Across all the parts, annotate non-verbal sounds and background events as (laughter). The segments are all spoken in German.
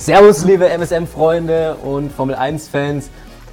Servus, liebe MSM-Freunde und Formel 1-Fans.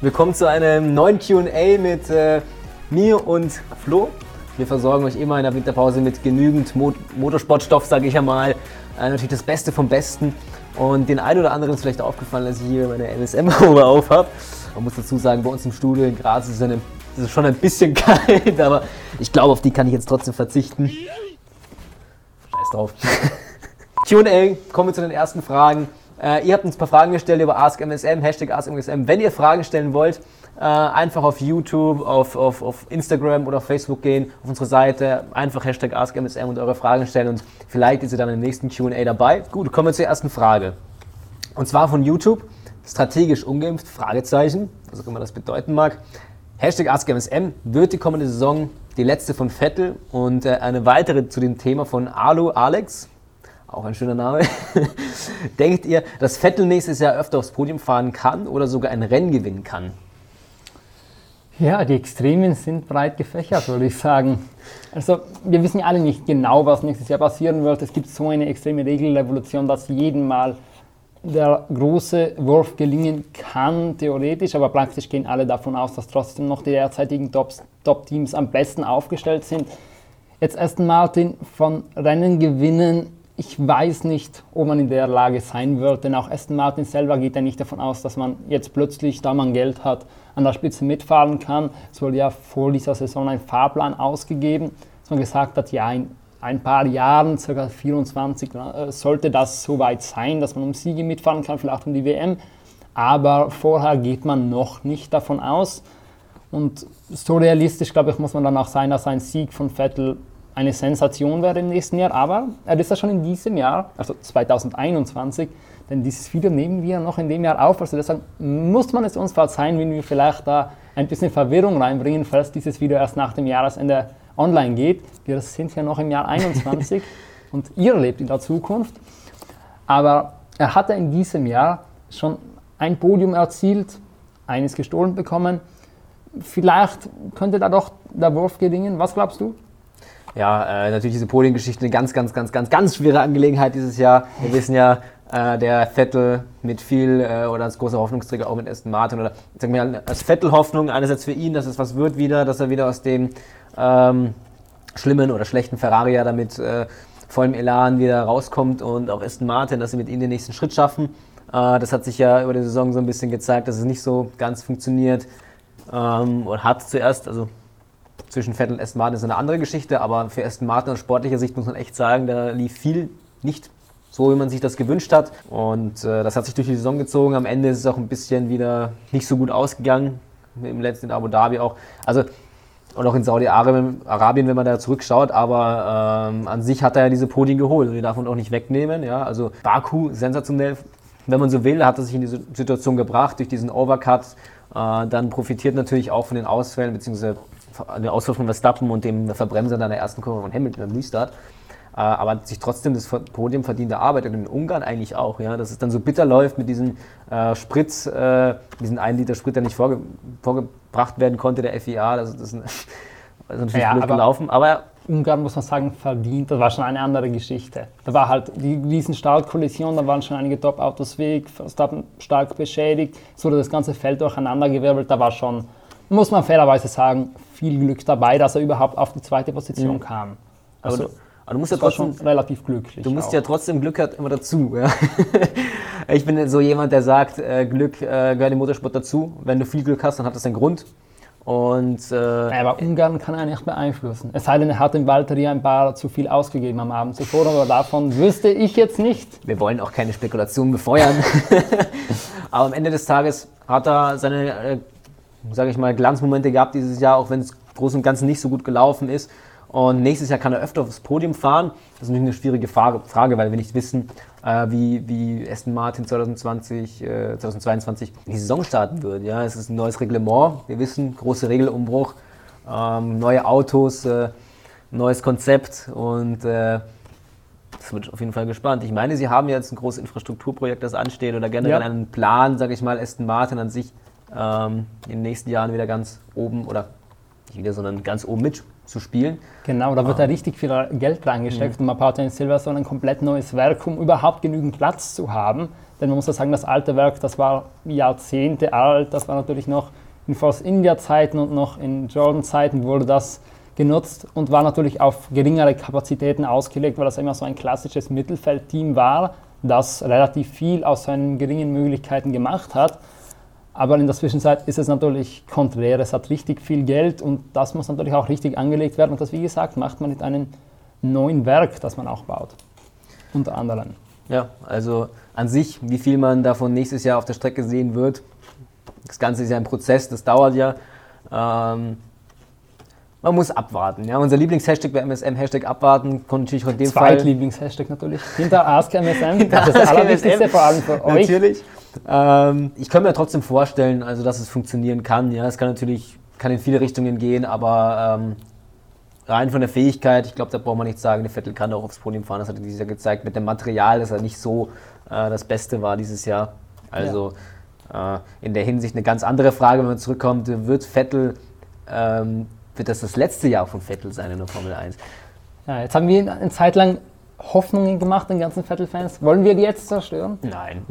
Willkommen zu einem neuen QA mit äh, mir und Flo. Wir versorgen euch immer in der Winterpause mit genügend Mo Motorsportstoff, sage ich einmal. Äh, natürlich das Beste vom Besten. Und den einen oder anderen ist vielleicht aufgefallen, dass ich hier meine MSM-Haube auf habe. Man muss dazu sagen, bei uns im Studio in Graz ist es schon ein bisschen (laughs) kalt, aber ich glaube, auf die kann ich jetzt trotzdem verzichten. Scheiß drauf. (laughs) QA, kommen wir zu den ersten Fragen. Äh, ihr habt uns ein paar Fragen gestellt über AskMSM, Hashtag AskMSM. Wenn ihr Fragen stellen wollt, äh, einfach auf YouTube, auf, auf, auf Instagram oder auf Facebook gehen, auf unsere Seite, einfach Hashtag AskMSM und eure Fragen stellen und vielleicht ist ihr dann im nächsten QA dabei. Gut, kommen wir zur ersten Frage. Und zwar von YouTube, strategisch ungeimpft, Fragezeichen, was auch immer das bedeuten mag. Hashtag AskMSM wird die kommende Saison die letzte von Vettel und äh, eine weitere zu dem Thema von Alu Alex, auch ein schöner Name. (laughs) Denkt ihr, dass Vettel nächstes Jahr öfter aufs Podium fahren kann oder sogar ein Rennen gewinnen kann? Ja, die Extremen sind breit gefächert, würde ich sagen. Also, wir wissen ja alle nicht genau, was nächstes Jahr passieren wird. Es gibt so eine extreme Regelrevolution, dass jeden Mal der große Wurf gelingen kann, theoretisch, aber praktisch gehen alle davon aus, dass trotzdem noch die derzeitigen Top-Teams am besten aufgestellt sind. Jetzt Aston Martin von Rennen gewinnen ich weiß nicht, ob man in der Lage sein wird, denn auch Aston Martin selber geht ja nicht davon aus, dass man jetzt plötzlich, da man Geld hat, an der Spitze mitfahren kann. Es wurde ja vor dieser Saison ein Fahrplan ausgegeben, dass man gesagt hat, ja, in ein paar Jahren, ca. 24, äh, sollte das so weit sein, dass man um Siege mitfahren kann, vielleicht um die WM. Aber vorher geht man noch nicht davon aus. Und so realistisch, glaube ich, muss man dann auch sein, dass ein Sieg von Vettel eine Sensation wäre im nächsten Jahr, aber er ist ja schon in diesem Jahr, also 2021, denn dieses Video nehmen wir noch in dem Jahr auf, also deshalb muss man es uns verzeihen, wenn wir vielleicht da ein bisschen Verwirrung reinbringen, falls dieses Video erst nach dem Jahresende online geht. Wir sind ja noch im Jahr 21 (laughs) und ihr lebt in der Zukunft. Aber er hatte in diesem Jahr schon ein Podium erzielt, eines gestohlen bekommen. Vielleicht könnte da doch der Wurf gelingen. Was glaubst du? Ja, äh, natürlich diese Polien-Geschichte eine ganz, ganz, ganz, ganz, ganz schwere Angelegenheit dieses Jahr. Wir wissen ja, äh, der Vettel mit viel äh, oder als großer Hoffnungsträger auch mit Aston Martin oder sagen wir als Vettel-Hoffnung einerseits für ihn, dass es was wird wieder, dass er wieder aus dem ähm, schlimmen oder schlechten Ferrari ja damit äh, vollem Elan wieder rauskommt und auch Aston Martin, dass sie mit ihm den nächsten Schritt schaffen. Äh, das hat sich ja über die Saison so ein bisschen gezeigt, dass es nicht so ganz funktioniert ähm, und hat zuerst, also zwischen Vettel und Aston Martin ist eine andere Geschichte, aber für Aston Martin aus sportlicher Sicht muss man echt sagen, da lief viel nicht so, wie man sich das gewünscht hat. Und äh, das hat sich durch die Saison gezogen. Am Ende ist es auch ein bisschen wieder nicht so gut ausgegangen. Im letzten Abu Dhabi auch. Also, und auch in Saudi-Arabien, wenn man da zurückschaut. Aber ähm, an sich hat er ja diese Podien geholt und die darf man auch nicht wegnehmen. Ja? Also Baku, sensationell, wenn man so will, hat er sich in diese Situation gebracht durch diesen Overcut. Äh, dann profitiert natürlich auch von den Ausfällen, beziehungsweise der Ausfall von Verstappen und dem Verbremsen an der ersten Kurve von Hamilton im Restart. Äh, aber sich trotzdem das Podium verdient erarbeitet und in Ungarn eigentlich auch, ja, dass es dann so bitter läuft mit diesem äh, Sprit, äh, diesen 1 Liter Sprit, der nicht vorge vorgebracht werden konnte, der FIA, das, das, (laughs) das ist natürlich ja, blöd aber gelaufen, aber Ungarn, muss man sagen, verdient. Das war schon eine andere Geschichte. Da war halt die riesen Startkollision, da waren schon einige Top-Autos weg, Verstappen stark beschädigt, es wurde das ganze Feld durcheinandergewirbelt, da war schon muss man fairerweise sagen, viel Glück dabei, dass er überhaupt auf die zweite Position mhm. kam. Also, aber du, aber du musst ja trotzdem relativ glücklich. Du musst auch. ja trotzdem Glück hat immer dazu. Ja? (laughs) ich bin so jemand, der sagt, äh, Glück äh, gehört im Motorsport dazu. Wenn du viel Glück hast, dann hat das einen Grund. Und, äh, aber Ungarn kann er nicht beeinflussen. Es sei denn, er hat dem Valtteri ein paar zu viel ausgegeben am Abend zuvor, aber davon wüsste ich jetzt nicht. Wir wollen auch keine Spekulationen befeuern. (laughs) aber am Ende des Tages hat er seine äh, sage ich mal, Glanzmomente gehabt dieses Jahr, auch wenn es groß und ganzen nicht so gut gelaufen ist. Und nächstes Jahr kann er öfter aufs Podium fahren. Das ist natürlich eine schwierige Frage, weil wir nicht wissen, äh, wie, wie Aston Martin 2020, äh, 2022 in die Saison starten wird. Ja, es ist ein neues Reglement. Wir wissen, großer Regelumbruch, ähm, neue Autos, äh, neues Konzept und äh, das wird auf jeden Fall gespannt. Ich meine, Sie haben jetzt ein großes Infrastrukturprojekt, das ansteht oder generell ja. einen Plan, sage ich mal, Aston Martin an sich ähm, in den nächsten Jahren wieder ganz oben oder nicht wieder, sondern ganz oben mit zu spielen. Genau, da wird ja richtig viel Geld reingesteckt mhm. und man baut in Silverstone ein komplett neues Werk, um überhaupt genügend Platz zu haben. Denn man muss ja sagen, das alte Werk, das war Jahrzehnte alt, das war natürlich noch in Force India Zeiten und noch in Jordan Zeiten wurde das genutzt und war natürlich auf geringere Kapazitäten ausgelegt, weil das immer so ein klassisches Mittelfeldteam war, das relativ viel aus seinen geringen Möglichkeiten gemacht hat. Aber in der Zwischenzeit ist es natürlich konträr. Es hat richtig viel Geld und das muss natürlich auch richtig angelegt werden. Und das, wie gesagt, macht man mit einem neuen Werk, das man auch baut. Unter anderem. Ja, also an sich, wie viel man davon nächstes Jahr auf der Strecke sehen wird. Das Ganze ist ja ein Prozess, das dauert ja. Ähm, man muss abwarten. Ja, unser Lieblingshashtag bei MSM, Hashtag abwarten, konnte natürlich auch in dem Fall. Zweitlieblingshashtag natürlich. Hinter AskMSM, (laughs) das ist das Allerwichtigste, vor allem für euch. Natürlich. Ähm, ich kann mir trotzdem vorstellen, also, dass es funktionieren kann. Ja, es kann natürlich kann in viele Richtungen gehen, aber ähm, rein von der Fähigkeit, ich glaube, da braucht man nichts sagen, der Vettel kann auch aufs Podium fahren. Das hat er dieses Jahr gezeigt. Mit dem Material, dass er nicht so äh, das Beste war dieses Jahr. Also ja. äh, in der Hinsicht eine ganz andere Frage, wenn man zurückkommt, wird Vettel ähm, wird das das letzte Jahr von Vettel sein in der Formel 1. Ja, jetzt haben wir eine Zeit lang Hoffnungen gemacht, den ganzen Vettel-Fans. Wollen wir die jetzt zerstören? Nein.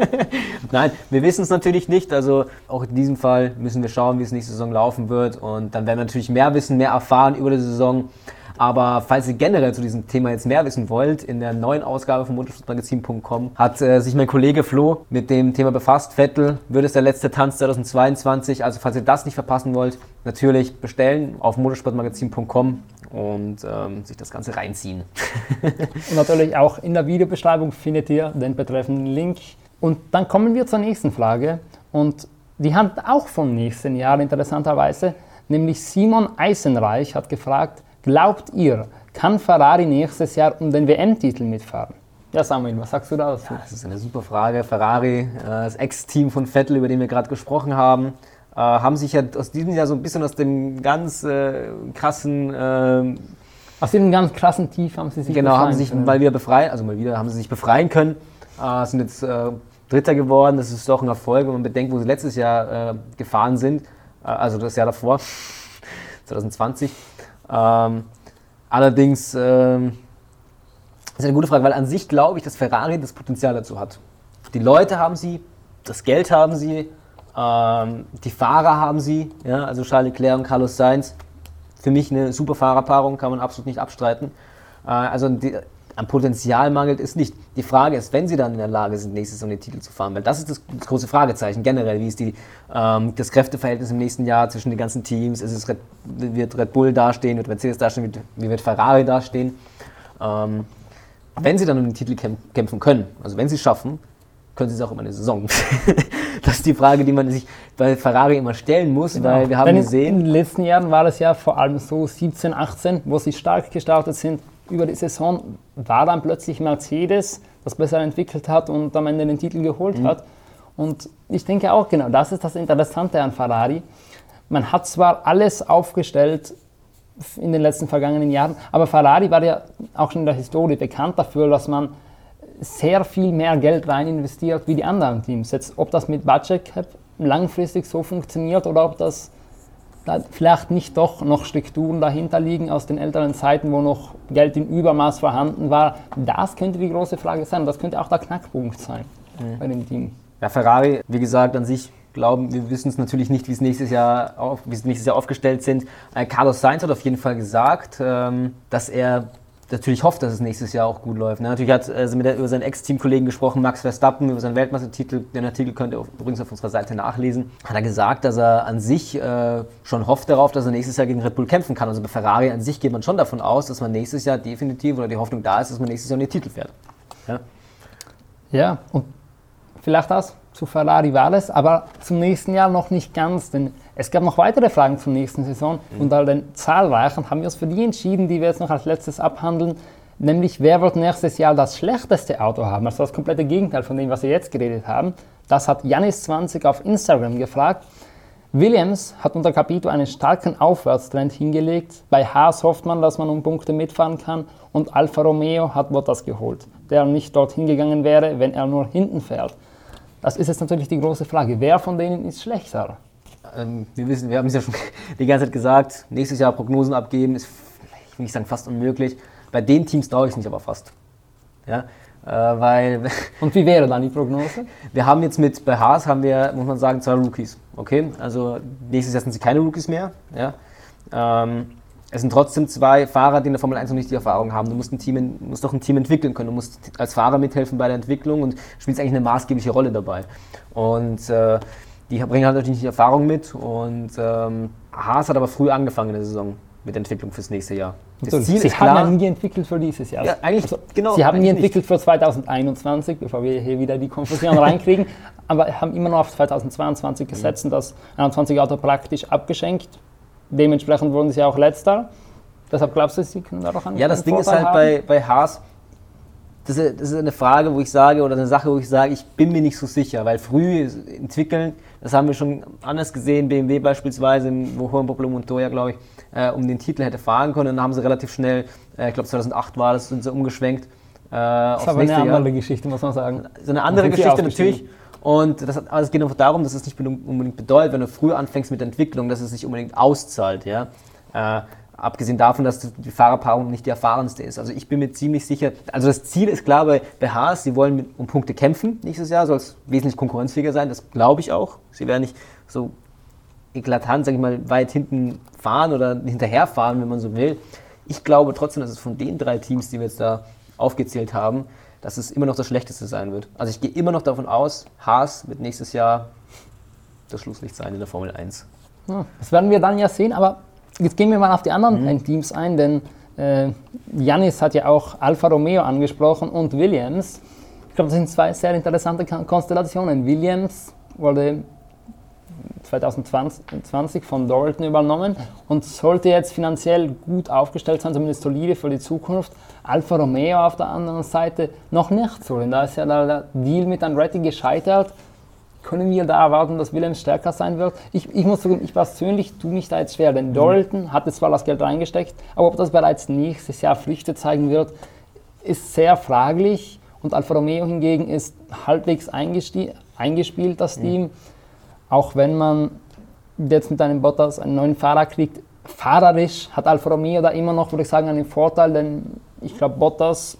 (laughs) Nein, wir wissen es natürlich nicht. Also auch in diesem Fall müssen wir schauen, wie es nächste Saison laufen wird. Und dann werden wir natürlich mehr wissen, mehr erfahren über die Saison. Aber falls ihr generell zu diesem Thema jetzt mehr wissen wollt, in der neuen Ausgabe von motorsportmagazin.com hat äh, sich mein Kollege Flo mit dem Thema befasst. Vettel wird es der letzte Tanz 2022. Also falls ihr das nicht verpassen wollt, natürlich bestellen auf motorsportmagazin.com und ähm, sich das Ganze reinziehen. (laughs) und natürlich auch in der Videobeschreibung findet ihr den betreffenden Link. Und dann kommen wir zur nächsten Frage. Und die hat auch vom nächsten Jahr interessanterweise, nämlich Simon Eisenreich hat gefragt, Glaubt ihr, kann Ferrari nächstes Jahr um den WM-Titel mitfahren? Ja, Samuel, was sagst du da dazu? Ja, das ist eine super Frage. Ferrari, äh, das Ex-Team von Vettel, über den wir gerade gesprochen haben, äh, haben sich ja aus diesem Jahr so ein bisschen aus dem ganz äh, krassen äh, aus dem ganz krassen Tief haben sie sich genau haben sich mal wieder befreien, also mal wieder haben sie sich befreien können, äh, sind jetzt äh, Dritter geworden. Das ist doch ein Erfolg, wenn man bedenkt, wo sie letztes Jahr gefahren sind, also das Jahr davor, (laughs) 2020. Ähm, allerdings ähm, ist eine gute Frage, weil an sich glaube ich, dass Ferrari das Potenzial dazu hat. Die Leute haben sie, das Geld haben sie, ähm, die Fahrer haben sie, ja, also Charles Leclerc und Carlos Sainz. Für mich eine super Fahrerpaarung, kann man absolut nicht abstreiten. Äh, also die, am Potenzial mangelt es nicht. Die Frage ist, wenn sie dann in der Lage sind, nächstes Jahr den Titel zu fahren, weil das ist das, das große Fragezeichen generell. Wie ist die, ähm, das Kräfteverhältnis im nächsten Jahr zwischen den ganzen Teams? Ist es Red, wird Red Bull dastehen, wird Mercedes dastehen, wie wird Ferrari dastehen? Ähm, wenn sie dann um den Titel kämpfen können, also wenn sie es schaffen, können sie es auch immer eine Saison. (laughs) das ist die Frage, die man sich bei Ferrari immer stellen muss, genau. weil wir haben Denn gesehen. In den letzten Jahren war es ja vor allem so 17, 18, wo sie stark gestartet sind, über die Saison war dann plötzlich Mercedes, das besser entwickelt hat und am Ende den Titel geholt mhm. hat. Und ich denke auch genau, das ist das Interessante an Ferrari. Man hat zwar alles aufgestellt in den letzten vergangenen Jahren, aber Ferrari war ja auch schon in der Historie bekannt dafür, dass man sehr viel mehr Geld rein investiert wie die anderen Teams. Jetzt, ob das mit Budget Cap langfristig so funktioniert oder ob das da vielleicht nicht doch noch Strukturen dahinter liegen aus den älteren Zeiten, wo noch Geld im Übermaß vorhanden war. Das könnte die große Frage sein. Das könnte auch der Knackpunkt sein mhm. bei dem Team. Ja, Ferrari, wie gesagt, an sich glauben, wir wissen es natürlich nicht, wie es nächstes Jahr, auf, wie es nächstes Jahr aufgestellt sind. Äh, Carlos Sainz hat auf jeden Fall gesagt, ähm, dass er natürlich hofft, dass es nächstes Jahr auch gut läuft. Ne? Natürlich hat er äh, mit der, über seinen Ex-Teamkollegen gesprochen, Max Verstappen, über seinen Weltmeistertitel. Den Artikel könnt ihr übrigens auf unserer Seite nachlesen. Hat er gesagt, dass er an sich äh, schon hofft darauf, dass er nächstes Jahr gegen Red Bull kämpfen kann. Also bei Ferrari an sich geht man schon davon aus, dass man nächstes Jahr definitiv oder die Hoffnung da ist, dass man nächstes Jahr in den Titel fährt. Ja, ja und vielleicht das zu Ferrari war es, aber zum nächsten Jahr noch nicht ganz, denn es gab noch weitere Fragen zur nächsten Saison mhm. und all den zahlreichen haben wir uns für die entschieden, die wir jetzt noch als letztes abhandeln, nämlich wer wird nächstes Jahr das schlechteste Auto haben, also das komplette Gegenteil von dem, was wir jetzt geredet haben. Das hat Janis20 auf Instagram gefragt. Williams hat unter Capito einen starken Aufwärtstrend hingelegt. Bei Haas hofft man, dass man um Punkte mitfahren kann. Und Alfa Romeo hat Bottas geholt, der nicht dorthin gegangen wäre, wenn er nur hinten fährt. Das ist jetzt natürlich die große Frage. Wer von denen ist schlechter? ähm, wir wissen, wir haben es ja schon (laughs) die ganze Zeit gesagt, nächstes Jahr Prognosen abgeben ist, ich will nicht sagen fast unmöglich. Bei den Teams traue ich es nicht, aber fast. Ja, äh, weil (laughs) Und wie wäre dann die Prognose? wir haben jetzt mit, bei Haas haben wir, muss man sagen, zwei Rookies. Okay, also nächstes Jahr sind sie keine Rookies mehr. Ja. Ähm, es sind trotzdem zwei Fahrer, die in der Formel 1 noch nicht die Erfahrung haben. Du musst, ein Team, in- musst doch ein Team entwickeln können. Du musst als Fahrer mithelfen bei der Entwicklung und spielst eigentlich eine maßgebliche Rolle dabei. Und äh, die bringen halt natürlich die Erfahrung mit. Und ähm, Haas hat aber früh angefangen in der Saison mit der Entwicklung fürs nächste Jahr. Das So, Ziel Sie ist haben klar. ja nie entwickelt für dieses Jahr. Ja, eigentlich, genau, Sie haben nie eigentlich nicht. entwickelt für 2021, bevor wir hier wieder die Konfusion (laughs) reinkriegen, aber haben immer noch auf 2022 gesetzt und das 21 Auto praktisch abgeschenkt. Dementsprechend wurden sie auch letzter. Deshalb glaubst du, sie können da doch einen Ja, das Ding ist Vorteil halt haben? bei, bei Haas, das ist, das ist eine Frage, wo ich sage, oder eine Sache, wo ich sage, ich bin mir nicht so sicher, weil früh entwickeln, das haben wir schon anders gesehen, BMW beispielsweise, wo Juan Pablo Montoya, glaube ich, äh, um den Titel hätte fahren können, dann haben sie relativ schnell, äh, ich glaube 2008 war das, sind sie umgeschwenkt äh, Das ist aber eine andere Geschichte, muss man sagen. so eine andere Und Geschichte natürlich. Und das, hat- es geht einfach darum, dass es nicht unbedingt bedeutet, wenn du früh anfängst mit der Entwicklung, dass es sich unbedingt auszahlt. Ja? Äh, abgesehen davon, dass die Fahrerpaarung nicht die erfahrenste ist. Also ich bin mir ziemlich sicher, also das Ziel ist klar bei, bei Haas, sie wollen mit, um Punkte kämpfen nächstes Jahr, soll es wesentlich konkurrenzfähiger sein, das glaube ich auch. Sie werden nicht so eklatant, sage ich mal, weit hinten fahren oder hinterherfahren, wenn man so will. Ich glaube trotzdem, dass es von den drei Teams, die wir jetzt da aufgezählt haben, dass es immer noch das Schlechteste sein wird. Also ich gehe immer noch davon aus, Haas wird nächstes Jahr das Schlusslicht sein in der Formel 1. Ja, das werden wir dann ja sehen, aber jetzt gehen wir mal auf die anderen Teams ein, denn äh, Janis hat ja auch Alfa Romeo angesprochen und Williams. Ich glaube, das sind zwei sehr interessante Kon- Konstellationen. Williams wurde 2020 von Dorilton übernommen und sollte jetzt finanziell gut aufgestellt sein, zumindest solide für die Zukunft. Alfa Romeo auf der anderen Seite noch nicht so, denn da ist ja der Deal mit Andretti gescheitert. Können wir da erwarten, dass Williams stärker sein wird? Ich, ich muss sagen, ich persönlich tue mich da jetzt schwer, denn Dorilton hat jetzt zwar das Geld reingesteckt, aber ob das bereits nächstes Jahr Früchte zeigen wird, ist sehr fraglich. Und Alfa Romeo hingegen ist halbwegs eingespielt, das Team. Auch wenn man jetzt mit einem Bottas einen neuen Fahrer kriegt, fahrerisch hat Alfa Romeo da immer noch, würde ich sagen, einen Vorteil, denn ich glaube, Bottas,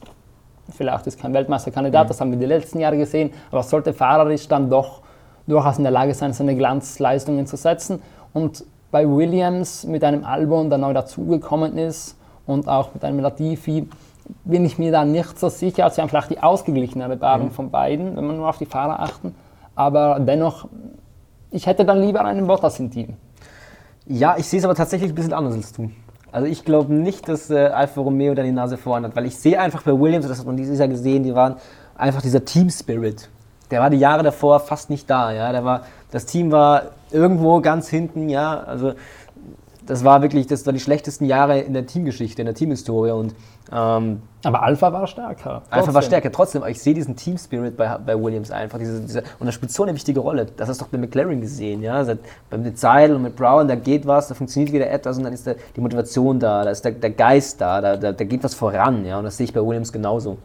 vielleicht ist kein Weltmeisterkandidat, das haben wir die letzten Jahre gesehen, aber sollte fahrerisch dann doch durchaus in der Lage sein, seine Glanzleistungen zu setzen. Und bei Williams mit einem Albon, der neu dazugekommen ist, und auch mit einem Latifi, bin ich mir da nicht so sicher. Also sie haben vielleicht die ausgeglichenere Paarung von beiden, wenn man nur auf die Fahrer achten. Aber dennoch, ich hätte dann lieber einen Bottas im Team. Ja, ich sehe es aber tatsächlich ein bisschen anders als du. Also ich glaube nicht, dass äh, Alfa Romeo da die Nase vorn hat, weil ich sehe einfach bei Williams, das hat man dieses Jahr gesehen, die waren einfach dieser Team Spirit. Der war die Jahre davor fast nicht da, ja. Der war, das Team war irgendwo ganz hinten, ja. Also das war wirklich, das war die schlechtesten Jahre in der Teamgeschichte, in der Teamhistorie und ähm, Aber Alpha war stärker. Alpha war stärker. Trotzdem, aber ich sehe diesen Team Spirit bei, bei Williams einfach. Diese, diese, und das spielt so eine wichtige Rolle. Das hast du doch bei McLaren gesehen. Ja? Seit, bei- mit Seidel und mit Brown, da geht was, da funktioniert wieder etwas und dann ist der, die Motivation da, da ist der, der Geist da, da, da, da geht was voran. Ja? Und das sehe ich bei Williams genauso.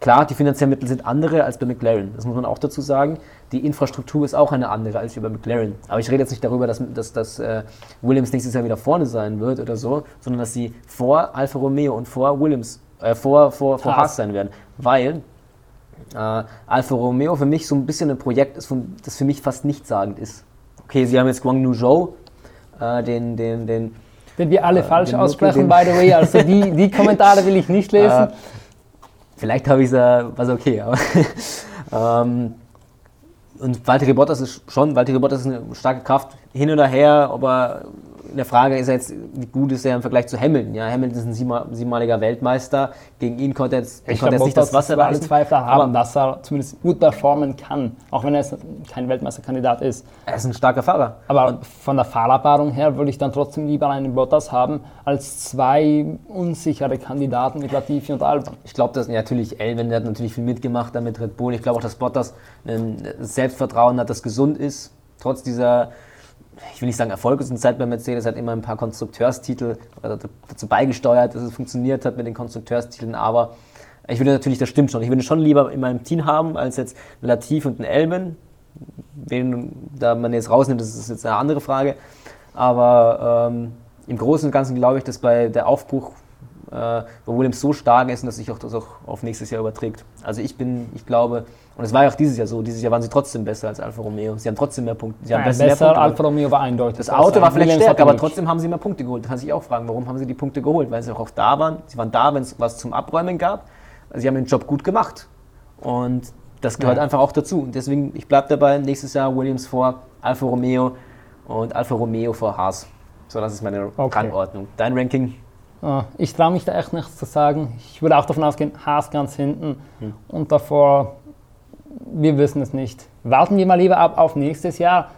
Klar, die finanziellen Mittel sind andere als bei McLaren. Das muss man auch dazu sagen. Die Infrastruktur ist auch eine andere als bei McLaren. Aber ich rede jetzt nicht darüber, dass, dass, dass äh, Williams nächstes Jahr wieder vorne sein wird oder so, sondern dass sie vor Alfa Romeo und vor Williams, äh, vor, vor, vor Haas. Sein werden. Weil äh, Alfa Romeo für mich so ein bisschen ein Projekt ist, das für mich fast nichtssagend ist. Okay, sie haben jetzt Guang Nu Zhou, äh, den, den, den Den wir alle falsch den Nuckel, aussprechen, by the way. Also die, (laughs) die Kommentare will ich nicht lesen. Äh, Vielleicht habe ich es, äh, was okay, aber. (laughs) ähm, und Valtteri Bottas ist schon, Valtteri Bottas ist eine starke Kraft, hin oder her, aber in der Frage ist jetzt, wie gut ist er im Vergleich zu Hamilton? Ja, Hamilton ist ein siebenmal- siebenmaliger Weltmeister, gegen ihn konnte er jetzt, Ich konnte er glaube, jetzt nicht das Wasser reichen, Zweifler haben, aber dass er zumindest gut performen kann, auch wenn er jetzt kein Weltmeisterkandidat ist. er ist ein starker Fahrer. Aber von der Fahrerpaarung her würde ich dann trotzdem lieber einen Bottas haben, als zwei unsichere Kandidaten mit Latifi und Albon. Ich glaube, dass natürlich Elvin, der hat natürlich viel mitgemacht da mit Red Bull. Ich glaube auch, dass Bottas ein Selbstvertrauen hat, das gesund ist. Trotz dieser, ich will nicht sagen erfolglosen bei Mercedes, hat immer ein paar Konstrukteurstitel dazu beigesteuert, dass es funktioniert hat mit den Konstrukteurstiteln. Aber ich würde natürlich, das stimmt schon, ich würde schon lieber in meinem Team haben, als jetzt einen Latif und einen Elvin. wen da man jetzt rausnimmt, das ist jetzt eine andere Frage. Aber ähm, im Großen und Ganzen glaube ich, dass bei der Aufbruch äh, wo Williams so stark ist und dass sich auch das auch auf nächstes Jahr überträgt. Also ich bin, ich glaube, und es war ja auch dieses Jahr so, dieses Jahr waren sie trotzdem besser als Alfa Romeo. Sie haben trotzdem mehr Punkte. Sie haben Ja, besser, Punkte Alfa Romeo war eindeutig. das Auto war vielleicht stärker, aber trotzdem haben sie mehr Punkte geholt. Da kann sich auch fragen, warum haben sie die Punkte geholt? Weil sie auch da waren. Sie waren da, wenn es was zum Abräumen gab. Sie haben den Job gut gemacht. Und das gehört Ja. einfach auch dazu. Und deswegen, ich bleibe dabei, nächstes Jahr Williams vor Alfa Romeo und Alfa Romeo vor Haas. So, das ist meine Okay. Rangordnung. Dein Ranking? Ah, Ich traue mich da echt nichts zu sagen. Ich würde auch davon ausgehen, Haas ganz hinten. Und davor, wir wissen es nicht. Warten wir mal lieber ab auf nächstes Jahr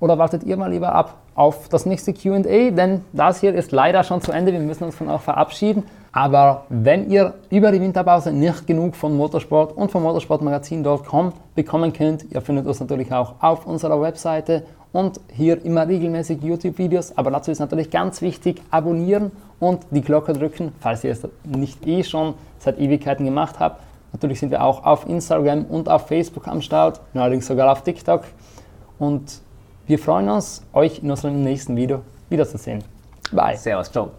oder wartet ihr mal lieber ab auf das nächste QA? Denn das hier ist leider schon zu Ende. Wir müssen uns von auch verabschieden. Aber wenn ihr über die Winterpause nicht genug von Motorsport und von motorsportmagazin.com bekommen könnt, ihr findet uns natürlich auch auf unserer Webseite und hier immer regelmäßig YouTube-Videos. Aber dazu ist natürlich ganz wichtig, abonnieren und die Glocke drücken, falls ihr es nicht eh schon seit Ewigkeiten gemacht habt. Natürlich sind wir auch auf Instagram und auf Facebook am Start, neuerdings sogar auf TikTok. Und wir freuen uns, euch in unserem nächsten Video wiederzusehen. Bye. Servus, ciao.